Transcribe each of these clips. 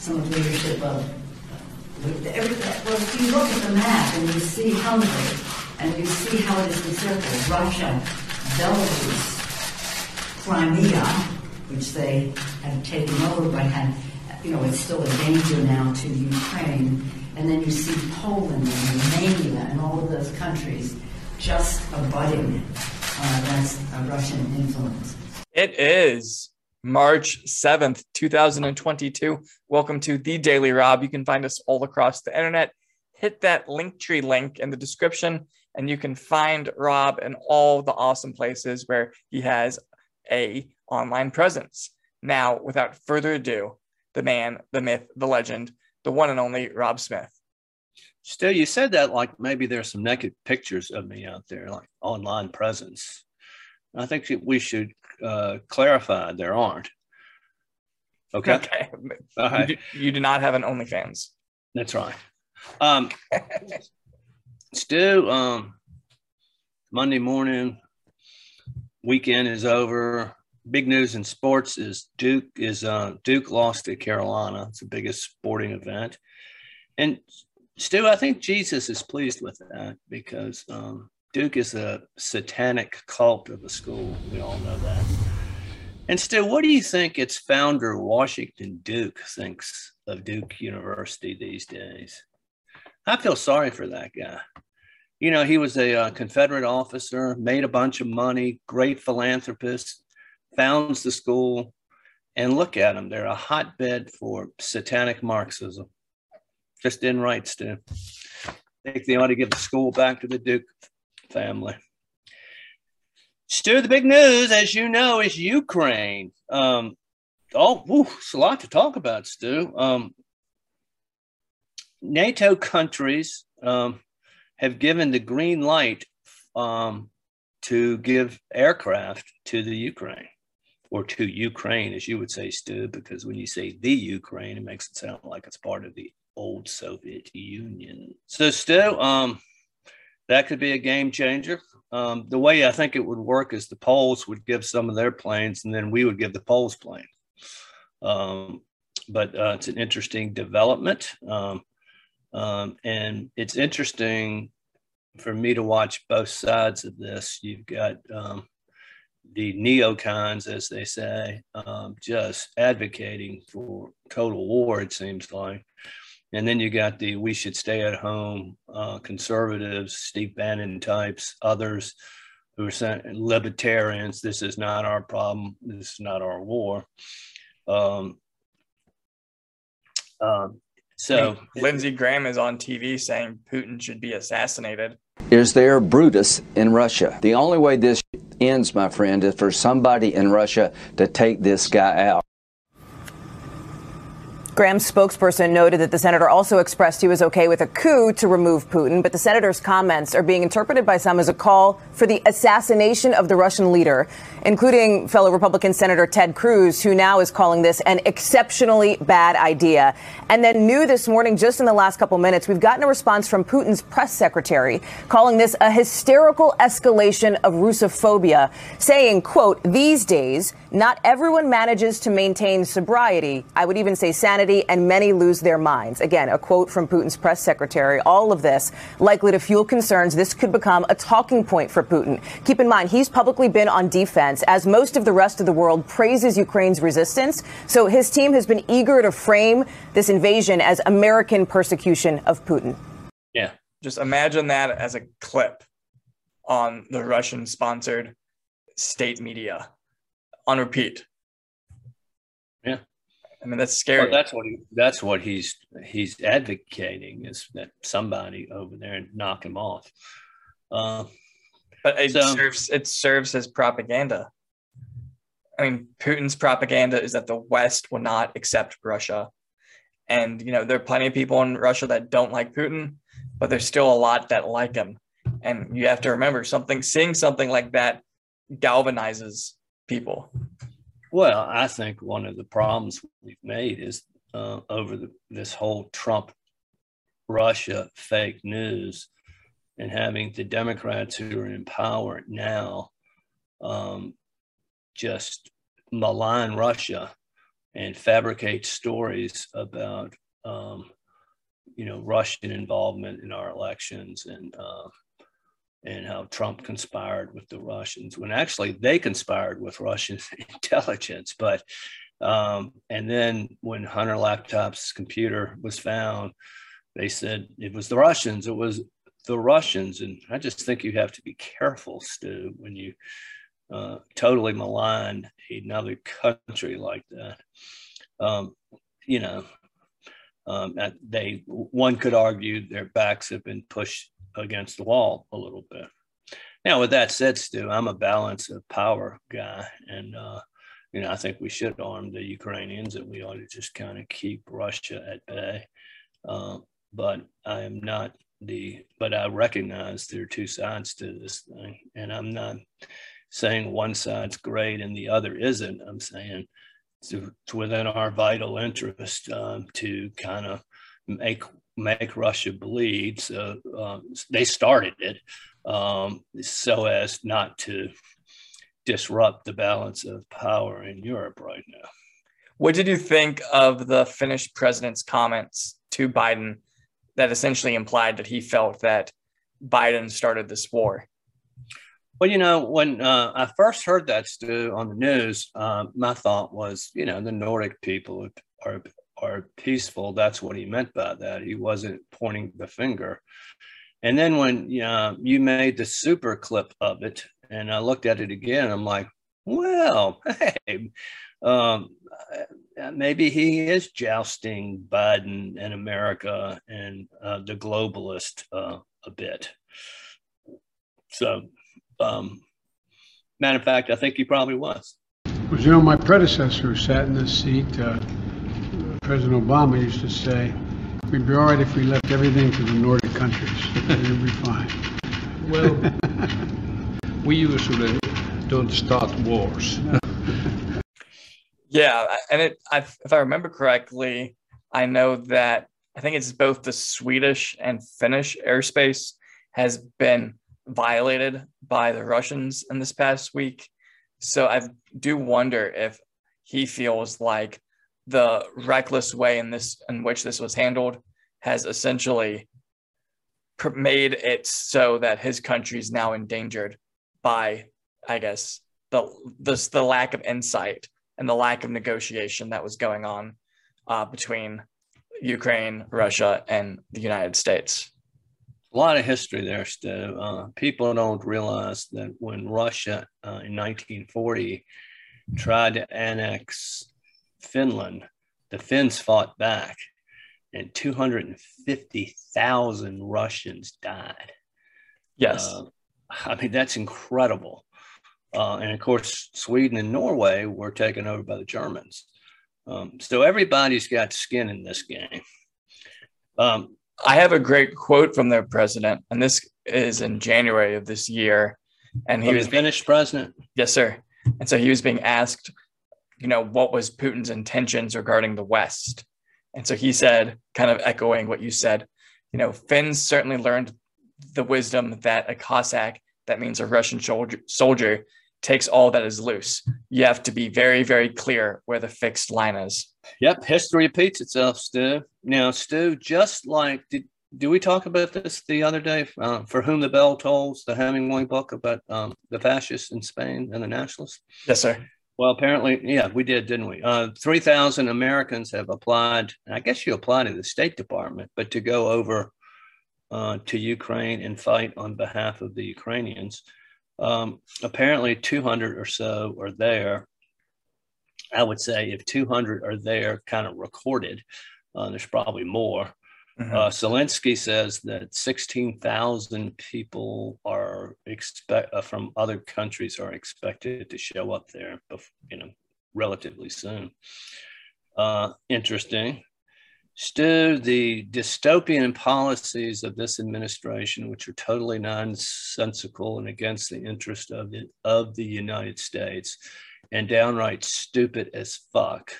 some of the leadership of well, if you look at the map and you see Hungary and you see how it is encircled, Russia, Belarus, Crimea, which they have taken over but have, you know, it's still a danger now to Ukraine. And then you see Poland and Romania and all of those countries just abutting uh, against Russian influence. It is March 7th, 2022. Welcome to The Daily Rob. You can find us all across the internet. Hit that Linktree link in the description, and you can find Rob in all the awesome places where he has a online presence. Now, without further ado, the man, the myth, the legend, the one and only Rob Smith. Still, you said that like maybe there's some naked pictures of me out there, like online presence. I think we should uh, clarify there aren't. Okay. Okay. You, do, you, do, not have an OnlyFans. That's right. Um, Stu, um, Monday morning, weekend is over. Big news in sports is Duke is uh, Duke lost to Carolina. It's the biggest sporting event, and Stu, I think Jesus is pleased with that because um, Duke is a satanic cult of a school. We all know that. And Stu, what do you think its founder, Washington Duke, thinks of Duke University these days? I feel sorry for that guy. You know, he was a uh, Confederate officer, made a bunch of money, great philanthropist, founds the school, and look at them. They're a hotbed for satanic Marxism. Just in right, Stu. I think they ought to give the school back to the Duke family. Stu, the big news, as you know, is Ukraine. Um, oh, whew, it's a lot to talk about, Stu. Um, NATO countries um, have given the green light um, to give aircraft to the Ukraine or to Ukraine, as you would say, Stu, because when you say the Ukraine, it makes it sound like it's part of the old Soviet Union. So, Stu, um, that could be a game changer. Um, the way I think it would work is the Poles would give some of their planes, and then we would give the Poles plane. Um, but uh, it's an interesting development, um, um and it's interesting for me to watch both sides of this. You've got um, the neocons, as they say, um, just advocating for total war. It seems like, and then you got the we should stay at home uh, conservatives, Steve Bannon types, others who are saying libertarians. This is not our problem. This is not our war. Um, um, so Lindsey Graham is on TV saying Putin should be assassinated. Is there Brutus in Russia? The only way this ends, my friend, is for somebody in Russia to take this guy out. Graham's spokesperson noted that the senator also expressed he was okay with a coup to remove Putin, but the senator's comments are being interpreted by some as a call for the assassination of the Russian leader, including fellow Republican Senator Ted Cruz, who now is calling this an exceptionally bad idea. And then new this morning, just in the last couple minutes, we've gotten a response from Putin's press secretary calling this a hysterical escalation of Russophobia, saying, quote, these days, not everyone manages to maintain sobriety. I would even say sanity and many lose their minds. Again, a quote from Putin's press secretary. All of this likely to fuel concerns this could become a talking point for Putin. Keep in mind, he's publicly been on defense as most of the rest of the world praises Ukraine's resistance. So his team has been eager to frame this invasion as American persecution of Putin. Yeah. Just imagine that as a clip on the Russian sponsored state media on repeat. Yeah. I mean, that's scary. Well, that's what he, that's what he's he's advocating is that somebody over there knock him off. Uh, but it so, serves it serves as propaganda. I mean, Putin's propaganda is that the West will not accept Russia, and you know there are plenty of people in Russia that don't like Putin, but there's still a lot that like him. And you have to remember something. Seeing something like that galvanizes people. Well, I think one of the problems we've made is uh, over the, this whole Trump Russia fake news and having the Democrats who are in power now um, just malign Russia and fabricate stories about um, you know Russian involvement in our elections and uh, and how Trump conspired with the Russians when actually they conspired with Russian intelligence. But um, and then when Hunter Laptop's computer was found, they said it was the Russians. It was the Russians, and I just think you have to be careful, Stu, when you uh, totally malign another country like that. Um, you know, um, they one could argue their backs have been pushed against the wall a little bit. Now, with that said, Stu, I'm a balance of power guy, and uh, you know I think we should arm the Ukrainians, and we ought to just kind of keep Russia at bay. Uh, but I am not the, but I recognize there are two sides to this thing, and I'm not saying one side's great and the other isn't. I'm saying it's within our vital interest um, to kind of make make Russia bleed. So um, they started it um, so as not to disrupt the balance of power in Europe right now. What did you think of the Finnish president's comments to Biden that essentially implied that he felt that Biden started this war? Well, you know, when uh, I first heard that Stu on the news, uh, my thought was, you know, the Nordic people are are peaceful. That's what he meant by that. He wasn't pointing the finger. And then when know, you made the super clip of it, and I looked at it again, I'm like, well, hey, um, maybe he is jousting Biden and America and uh, the globalist uh, a bit. So um, matter of fact, I think he probably was. Well, you know, my predecessor who sat in this seat, uh, President Obama, used to say, we'd be all right if we left everything to the Nordic countries. It'd be fine. Well, we usually don't start wars. yeah, and it, I, if I remember correctly, I know that I think it's both the Swedish and Finnish airspace has been violated by the Russians in this past week. So I do wonder if he feels like the reckless way in this in which this was handled has essentially made it so that his country is now endangered by, I guess, the the, the lack of insight and the lack of negotiation that was going on uh, between Ukraine, Russia, and the United States a lot of history there, Stu. Uh, people don't realize that when Russia uh, in 1940 tried to annex Finland, the Finns fought back, and 250,000 Russians died. Yes. Uh, I mean, that's incredible. Uh, and of course, Sweden and Norway were taken over by the Germans. Um, so everybody's got skin in this game. Um, I have a great quote from their president, and this is in January of this year. And he was Finnish president. Yes, sir. And so he was being asked, you know, what was Putin's intentions regarding the West? And so he said, kind of echoing what you said, you know, Finns certainly learned the wisdom that a Cossack, that means a Russian soldier, soldier takes all that is loose. You have to be very, very clear where the fixed line is. Yep, history repeats itself, Stu. Now, Stu, just like did do we talk about this the other day? Uh, for whom the bell tolls, the Hemingway book about um, the fascists in Spain and the nationalists. Yes, sir. Well, apparently, yeah, we did, didn't we? Uh, Three thousand Americans have applied. I guess you applied to the State Department, but to go over uh, to Ukraine and fight on behalf of the Ukrainians. Um, apparently, 200 or so are there. I would say if 200 are there, kind of recorded, uh, there's probably more. Mm-hmm. Uh, Zelensky says that 16,000 people are expect uh, from other countries are expected to show up there, you know, relatively soon. Uh, interesting. Stu, the dystopian policies of this administration, which are totally nonsensical and against the interest of the, of the United States and downright stupid as fuck,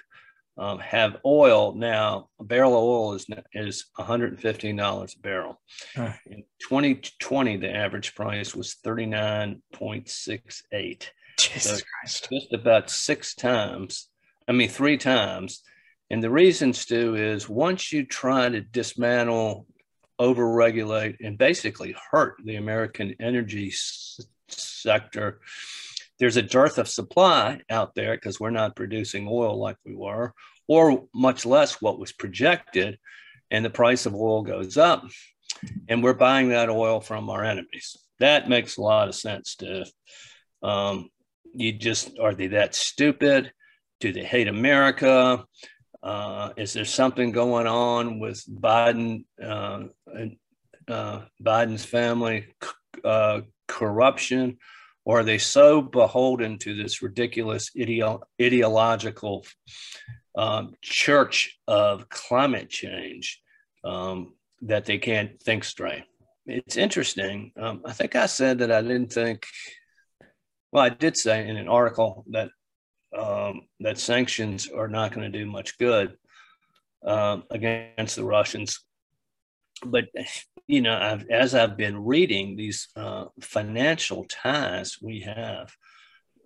um, have oil now. A barrel of oil is is $115 a barrel. Huh. In 2020, the average price was 39.68. Jesus so Christ! Just about six times I mean, three times. And the reason, Stu, is once you try to dismantle, overregulate, and basically hurt the American energy s- sector, there's a dearth of supply out there because we're not producing oil like we were, or much less what was projected. And the price of oil goes up, and we're buying that oil from our enemies. That makes a lot of sense, Stu. Um, you just are they that stupid? Do they hate America? Uh, is there something going on with Biden, uh, uh, Biden's family uh, corruption, or are they so beholden to this ridiculous ideo- ideological um, church of climate change um, that they can't think straight? It's interesting. Um, I think I said that I didn't think. Well, I did say in an article that um, that sanctions are not going to do much good um, against the Russians. But you know, I've, as I've been reading these uh, financial ties we have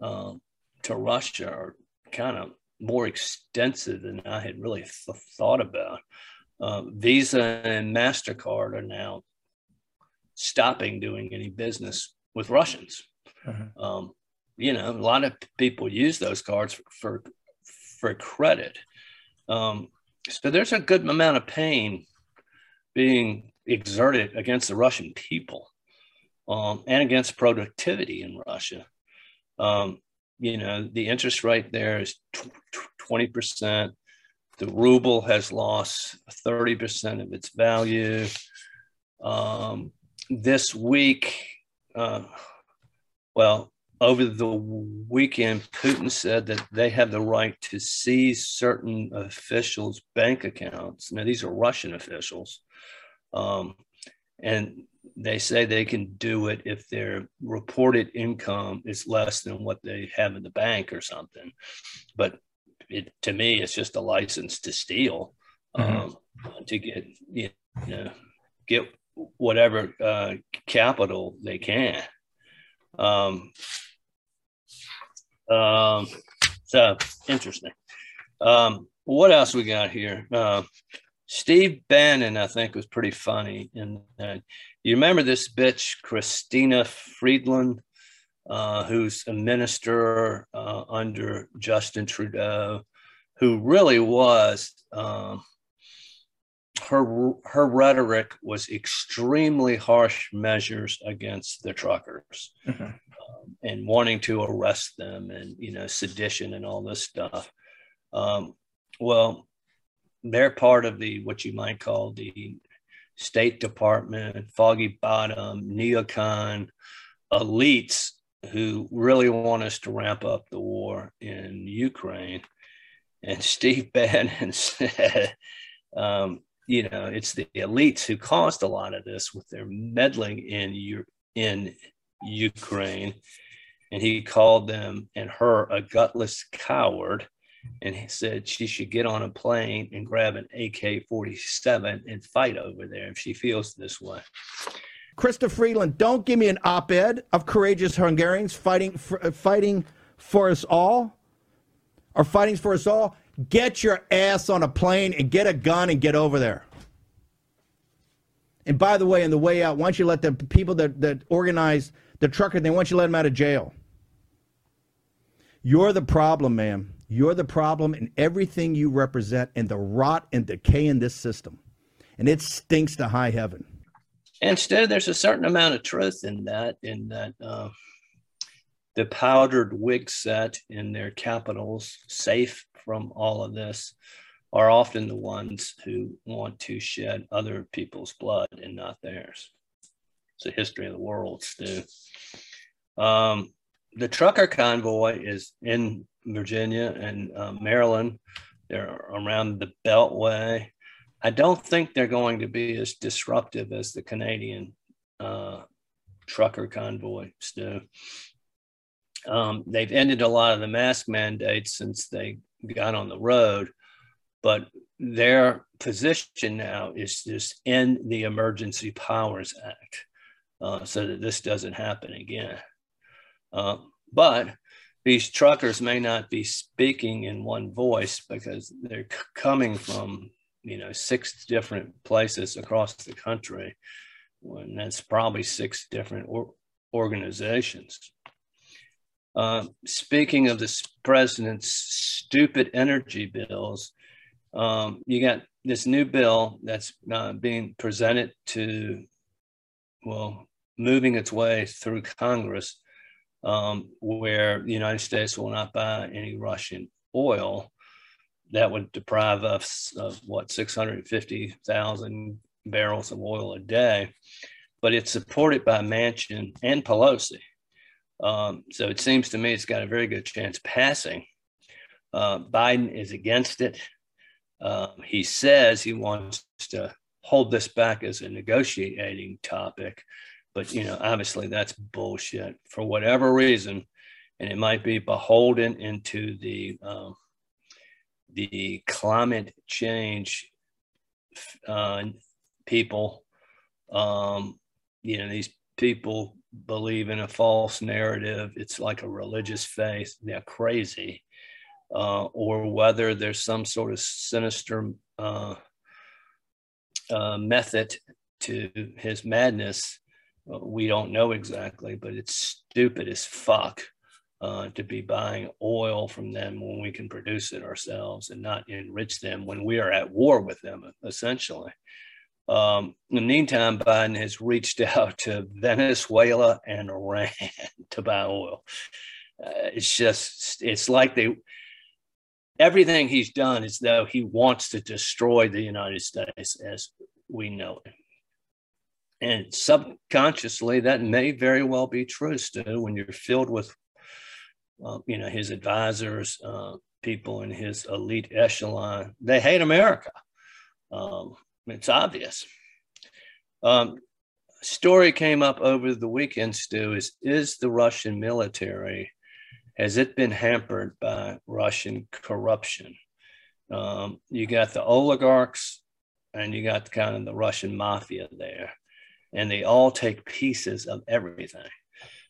um, to Russia are kind of more extensive than I had really th- thought about. Uh, Visa and Mastercard are now stopping doing any business with Russians. Mhm. Um, you know, a lot of people use those cards for for, credit. Um, so there's a good amount of pain being exerted against the Russian people um, and against productivity in Russia. Um, you know, the interest rate there is twenty percent. The ruble has lost thirty percent of its value. Um, this week, uh, well, over the weekend, Putin said that they have the right to seize certain officials' bank accounts. Now, these are Russian officials. Um, and they say they can do it if their reported income is less than what they have in the bank or something. But it, to me, it's just a license to steal, um, to get, you know, get whatever uh, capital they can. Um, um, so interesting. Um, what else we got here? Uh, Steve Bannon, I think, was pretty funny. And you remember this bitch, Christina Friedland, uh, who's a minister uh, under Justin Trudeau, who really was. Um, her her rhetoric was extremely harsh measures against the truckers Mhm. um, and wanting to arrest them and you know sedition and all this stuff um, well they're part of the what you might call the state department foggy bottom neocon elites who really want us to ramp up the war in ukraine and steve bannon said um, you know, it's the elites who caused a lot of this with their meddling in in Ukraine, and he called them and her a gutless coward, and he said she should get on a plane and grab an AK-47 and fight over there if she feels this way. Chrystia Freeland, don't give me an op-ed of courageous Hungarians fighting for, uh, fighting for us all, or fighting for us all. Get your ass on a plane and get a gun and get over there. And by the way, on the way out, why don't you let the people that, that organize the trucker thing, why don't you let them out of jail? You're the problem, man. You're the problem in everything you represent and the rot and decay in this system. And it stinks to high heaven. Instead, there's a certain amount of truth in that, in that uh, the powdered wig set in their capitals, safe from all of this, are often the ones who want to shed other people's blood and not theirs. It's a history of the world, Stu. Um, the trucker convoy is in Virginia and uh, Maryland. They're around the Beltway. I don't think they're going to be as disruptive as the Canadian uh, trucker convoy, Stu. Um, they've ended a lot of the mask mandates since they got on the road, but their position now is just end the Emergency Powers Act uh, so that this doesn't happen again. Uh, but these truckers may not be speaking in one voice because they're coming from you know six different places across the country and that's probably six different or- organizations uh, speaking of the president's stupid energy bills um, you got this new bill that's uh, being presented to well moving its way through congress um, where the United States will not buy any Russian oil. That would deprive us of what 650,000 barrels of oil a day. But it's supported by Manchin and Pelosi. Um, so it seems to me it's got a very good chance passing. Uh, Biden is against it. Uh, he says he wants to hold this back as a negotiating topic but you know, obviously that's bullshit for whatever reason, and it might be beholden into the um, the climate change uh, people. Um, you know, these people believe in a false narrative. It's like a religious faith. They're crazy. Uh, or whether there's some sort of sinister uh, uh, method to his madness we don't know exactly, but it's stupid as fuck uh, to be buying oil from them when we can produce it ourselves and not enrich them when we are at war with them, essentially. Um, in the meantime, Biden has reached out to Venezuela and Iran to buy oil. Uh, it's just, it's like they, everything he's done is though he wants to destroy the United States as we know it and subconsciously that may very well be true Stu when you're filled with uh, you know his advisors uh, people in his elite echelon. They hate america. Um, it's obvious um, story came up over the weekend stu is is the russian military has it been hampered by russian corruption um, you got the oligarchs and you got kind of the russian mafia there and they all take pieces of everything.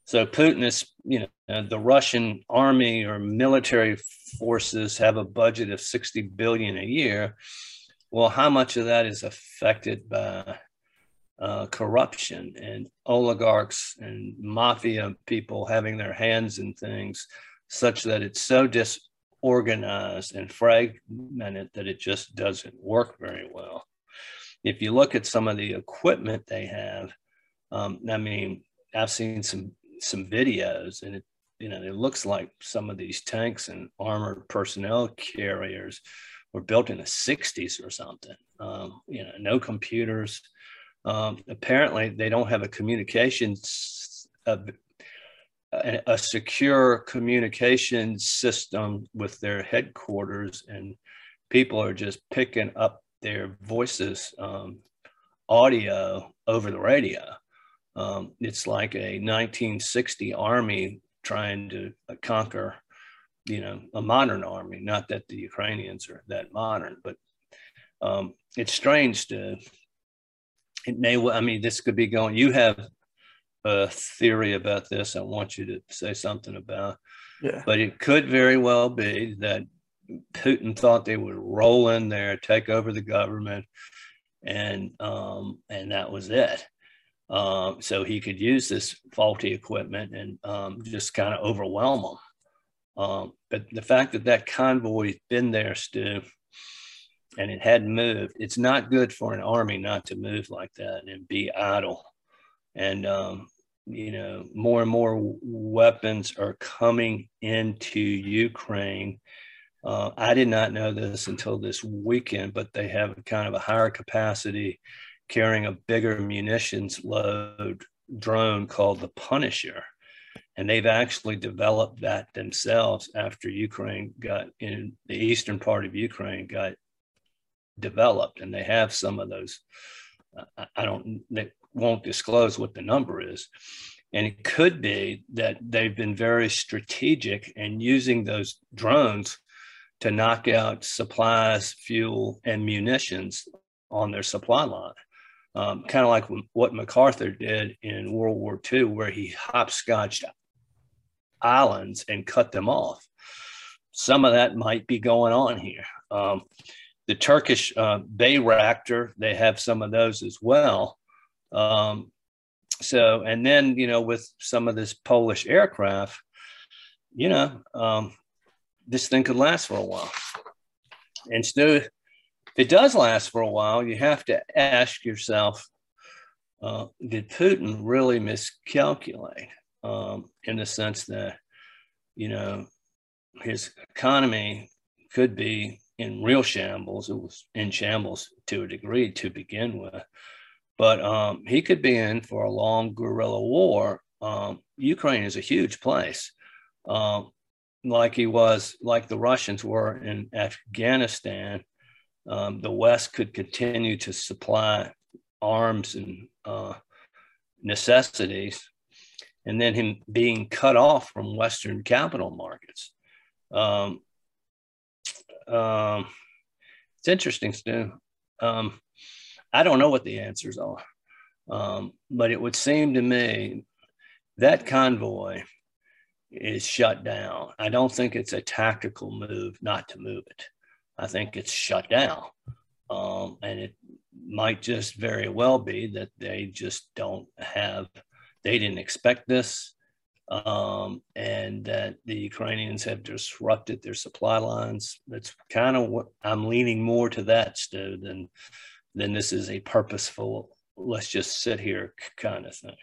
So Putin is, you know, the Russian army or military forces have a budget of 60 billion a year. Well, how much of that is affected by uh, corruption and oligarchs and mafia people having their hands in things such that it's so disorganized and fragmented that it just doesn't work very well? If you look at some of the equipment they have, um, I mean, I've seen some some videos, and it you know it looks like some of these tanks and armored personnel carriers were built in the 60s or something. Um, you know, no computers. Um, apparently, they don't have a communications a, a secure communication system with their headquarters, and people are just picking up their voices um, audio over the radio. Um, it's like a 1960 army trying to conquer, you know, a modern army. Not that the Ukrainians are that modern, but um, it's strange to. It may. I mean, this could be going. You have a theory about this. I want you to say something about. Yeah. But it could very well be that Putin thought they would roll in there, take over the government, and um, and that was it. Um, so he could use this faulty equipment and um, just kind of overwhelm them. Um, but the fact that that convoy's been there, Stu, and it hadn't moved, it's not good for an army not to move like that and be idle. And um, you know, more and more weapons are coming into Ukraine uh, I did not know this until this weekend, but they have kind of a higher capacity carrying a bigger munitions load drone called the Punisher. And they've actually developed that themselves after Ukraine got in the eastern part of Ukraine got developed. And they have some of those. Uh, I don't, they won't disclose what the number is. And it could be that they've been very strategic and using those drones to knock out supplies, fuel, and munitions on their supply line. Um, kind of like what MacArthur did in World War II, where he hopscotched islands and cut them off. Some of that might be going on here. Um, the Turkish uh, Bayraktar, they have some of those as well. Um, so, and then, you know, with some of this Polish aircraft, you know, um, this thing could last for a while. And if it does last for a while, you have to ask yourself, uh, did Putin really miscalculate um, in the sense that, you know, his economy could be in real shambles. It was in shambles to a degree to begin with, but um, he could be in for a long guerrilla war. Um, Ukraine is a huge place, um, like he was, like the Russians were in Afghanistan. Um, the West could continue to supply arms and uh, necessities, and then him being cut off from Western capital markets. Um, um, it's interesting, Stu. Um, I don't know what the answers are, um, but it would seem to me that convoy is shut down. I don't think it's a tactical move not to move it. I think it's shut down. Um, and it might just very well be that they just don't have, they didn't expect this um, and that the Ukrainians have disrupted their supply lines. That's kind of what I'm leaning more to that, Stu, than than this is a purposeful let's just sit here kind of thing.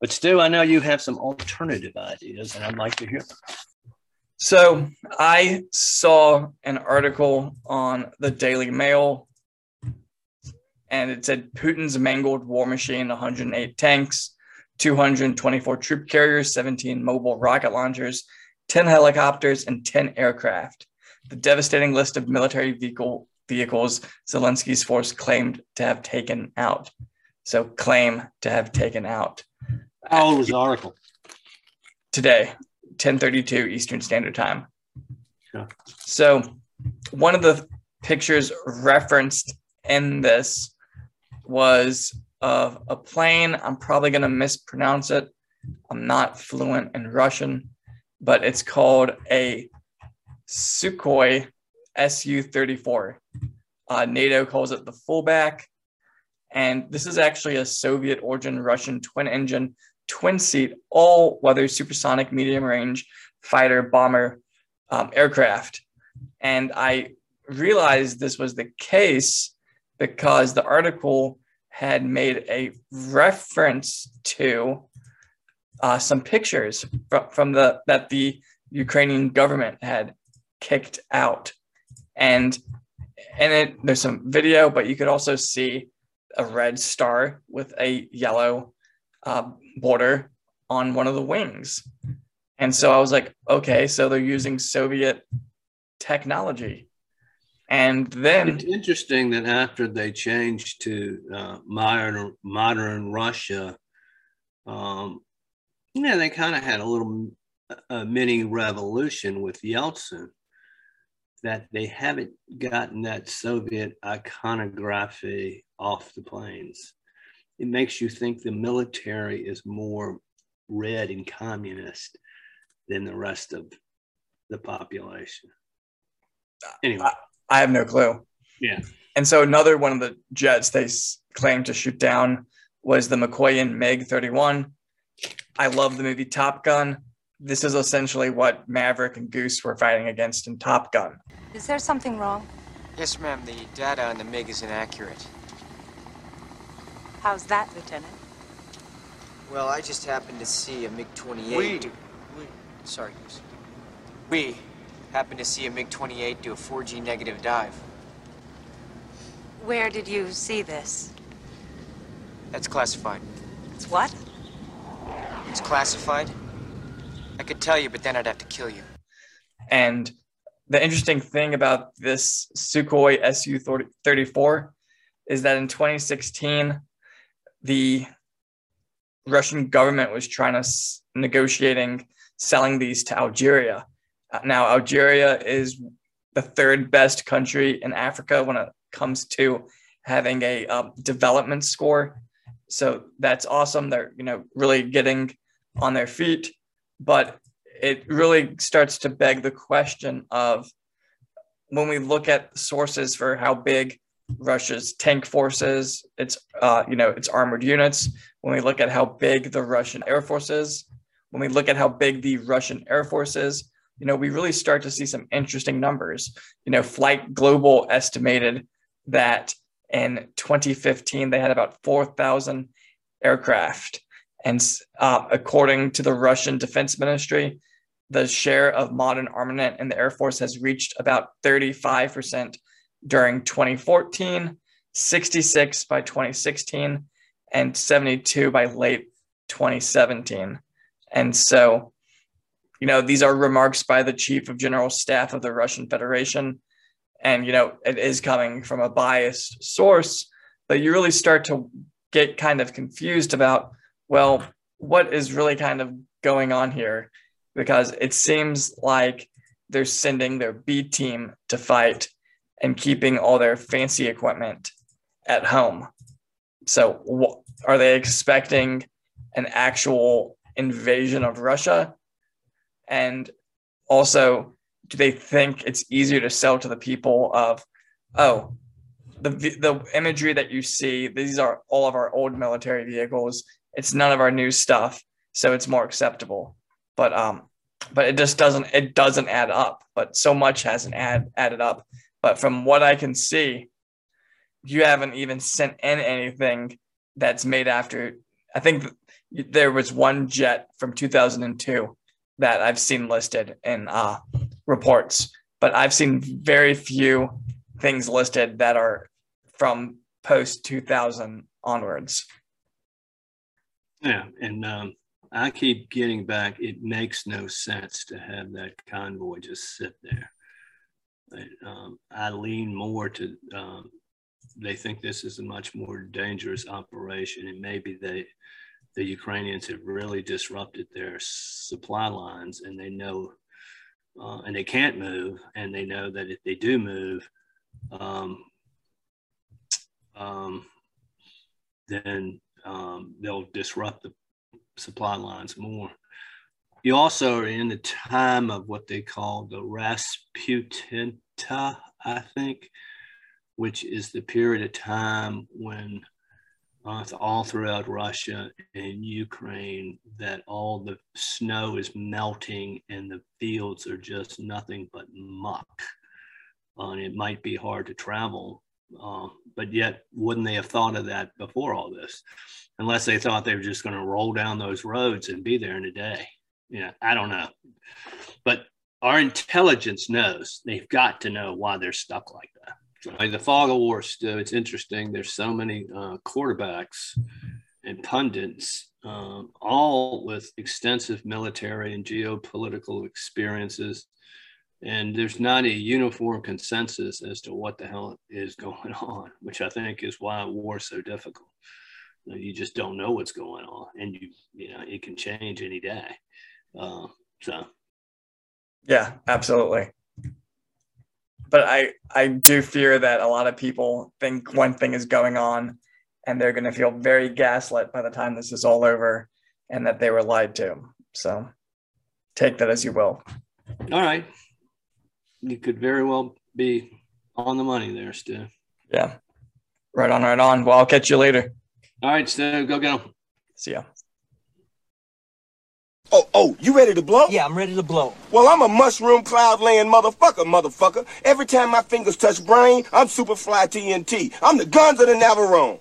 But Stu, I know you have some alternative ideas, and I'd like to hear them. So I saw an article on the Daily Mail, and it said Putin's mangled war machine, 108 tanks, 224 troop carriers, 17 mobile rocket launchers, 10 helicopters, and 10 aircraft. The devastating list of military vehicle vehicles Zelensky's force claimed to have taken out. So claim to have taken out. How old was the article? Today, 1032 Eastern Standard Time. So one of the pictures referenced in this was of a plane. I'm probably going to mispronounce it. I'm not fluent in Russian, but it's called a Sukhoi Su 34. Uh, NATO calls it the fullback. And this is actually a Soviet origin Russian twin engine, twin seat, all weather supersonic medium range fighter bomber um, aircraft. And I realized this was the case because the article had made a reference to uh, some pictures from, from the that the Ukrainian government had kicked out, and and it there's some video, but you could also see a red star with a yellow uh, border on one of the wings, and so I was like, okay, so they're using Soviet technology and then it's interesting that after they changed to uh, modern modern Russia, um, yeah, they kind of had a little a mini revolution with Yeltsin. That they haven't gotten that Soviet iconography off the planes. It makes you think the military is more red and communist than the rest of the population. Anyway. I have no clue. Yeah. And so another one of the jets they claimed to shoot down was the Mikoyan MiG 31. I love the movie Top Gun. This is essentially what Maverick and Goose were fighting against in Top Gun. Is there something wrong? Yes, ma'am. The data on the MiG is inaccurate. How's that, Lieutenant? Well, I just happened to see a MiG 28. We. we. Sorry, Goose. We happened to see a MiG-28 do a 4G negative dive. Where did you see this? That's classified. It's what? It's classified. I could tell you, but then I'd have to kill you. And the interesting thing about this Sukhoi Su-34 is that in 2016, the Russian government was trying to negotiating selling these to Algeria now, Algeria is the third best country in Africa when it comes to having a um, development score. So that's awesome. They're you know really getting on their feet, but it really starts to beg the question of when we look at sources for how big Russia's tank forces, its uh, you know its armored units, when we look at how big the Russian air force is, when we look at how big the Russian air force is, you know we really start to see some interesting numbers. You know, Flight Global estimated that in 2015 they had about 4,000 aircraft, and uh, according to the Russian Defense Ministry, the share of modern armament in the Air Force has reached about 35% during 2014, 66 by 2016, and 72 by late 2017. And so, you know, these are remarks by the chief of general staff of the Russian Federation. And, you know, it is coming from a biased source, but you really start to get kind of confused about, well, what is really kind of going on here? because it seems like they're sending their B team to fight and keeping all their fancy equipment at home. So, are they expecting an actual invasion of Russia? And also, do they think it's easier to sell to the people of, oh, the the imagery that you see, these are all of our old military vehicles. It's none of our new stuff, so it's more acceptable but um but it just doesn't it doesn't add up but so much hasn't add, added up but from what i can see you haven't even sent in anything that's made after i think there was one jet from 2002 that i've seen listed in uh, reports but i've seen very few things listed that are from post 2000 onwards yeah and um, I keep getting back. It makes no sense to have that convoy just sit there. Um, I lean more to um, they think this is a much more dangerous operation, and maybe they the Ukrainians have really disrupted their supply lines, and they know, uh, and they can't move, and they know that if they do move, um, um, then um, they'll disrupt the supply lines more. You also are in the time of what they call the Rasputinta, I think, which is the period of time when uh, all throughout Russia and Ukraine that all the snow is melting and the fields are just nothing but muck. Uh, and it might be hard to travel, uh, but yet wouldn't they have thought of that before all this? unless they thought they were just going to roll down those roads and be there in a day. Yeah, I don't know. But our intelligence knows they've got to know why they're stuck like that. So, the fog of war, still, it's interesting. There's so many uh, quarterbacks and pundits, um, all with extensive military and geopolitical experiences. And there's not a uniform consensus as to what the hell is going on, which I think is why war is so difficult you just don't know what's going on and you you know it can change any day uh, so. Yeah absolutely. But i i do fear that a lot of people think one thing is going on and they're going to feel very gaslit by the time this is all over and that they were lied to. So take that as you will. All right. You could very well be on the money there stu. Yeah. Right on right on. Well i'll catch you later. All right, so go get them. See ya. Oh, oh, you ready to blow? Yeah, I'm ready to blow. Well, I'm a mushroom cloud laying motherfucker, motherfucker. Every time my fingers touch brain, I'm super fly TNT. I'm the guns of the Navarone.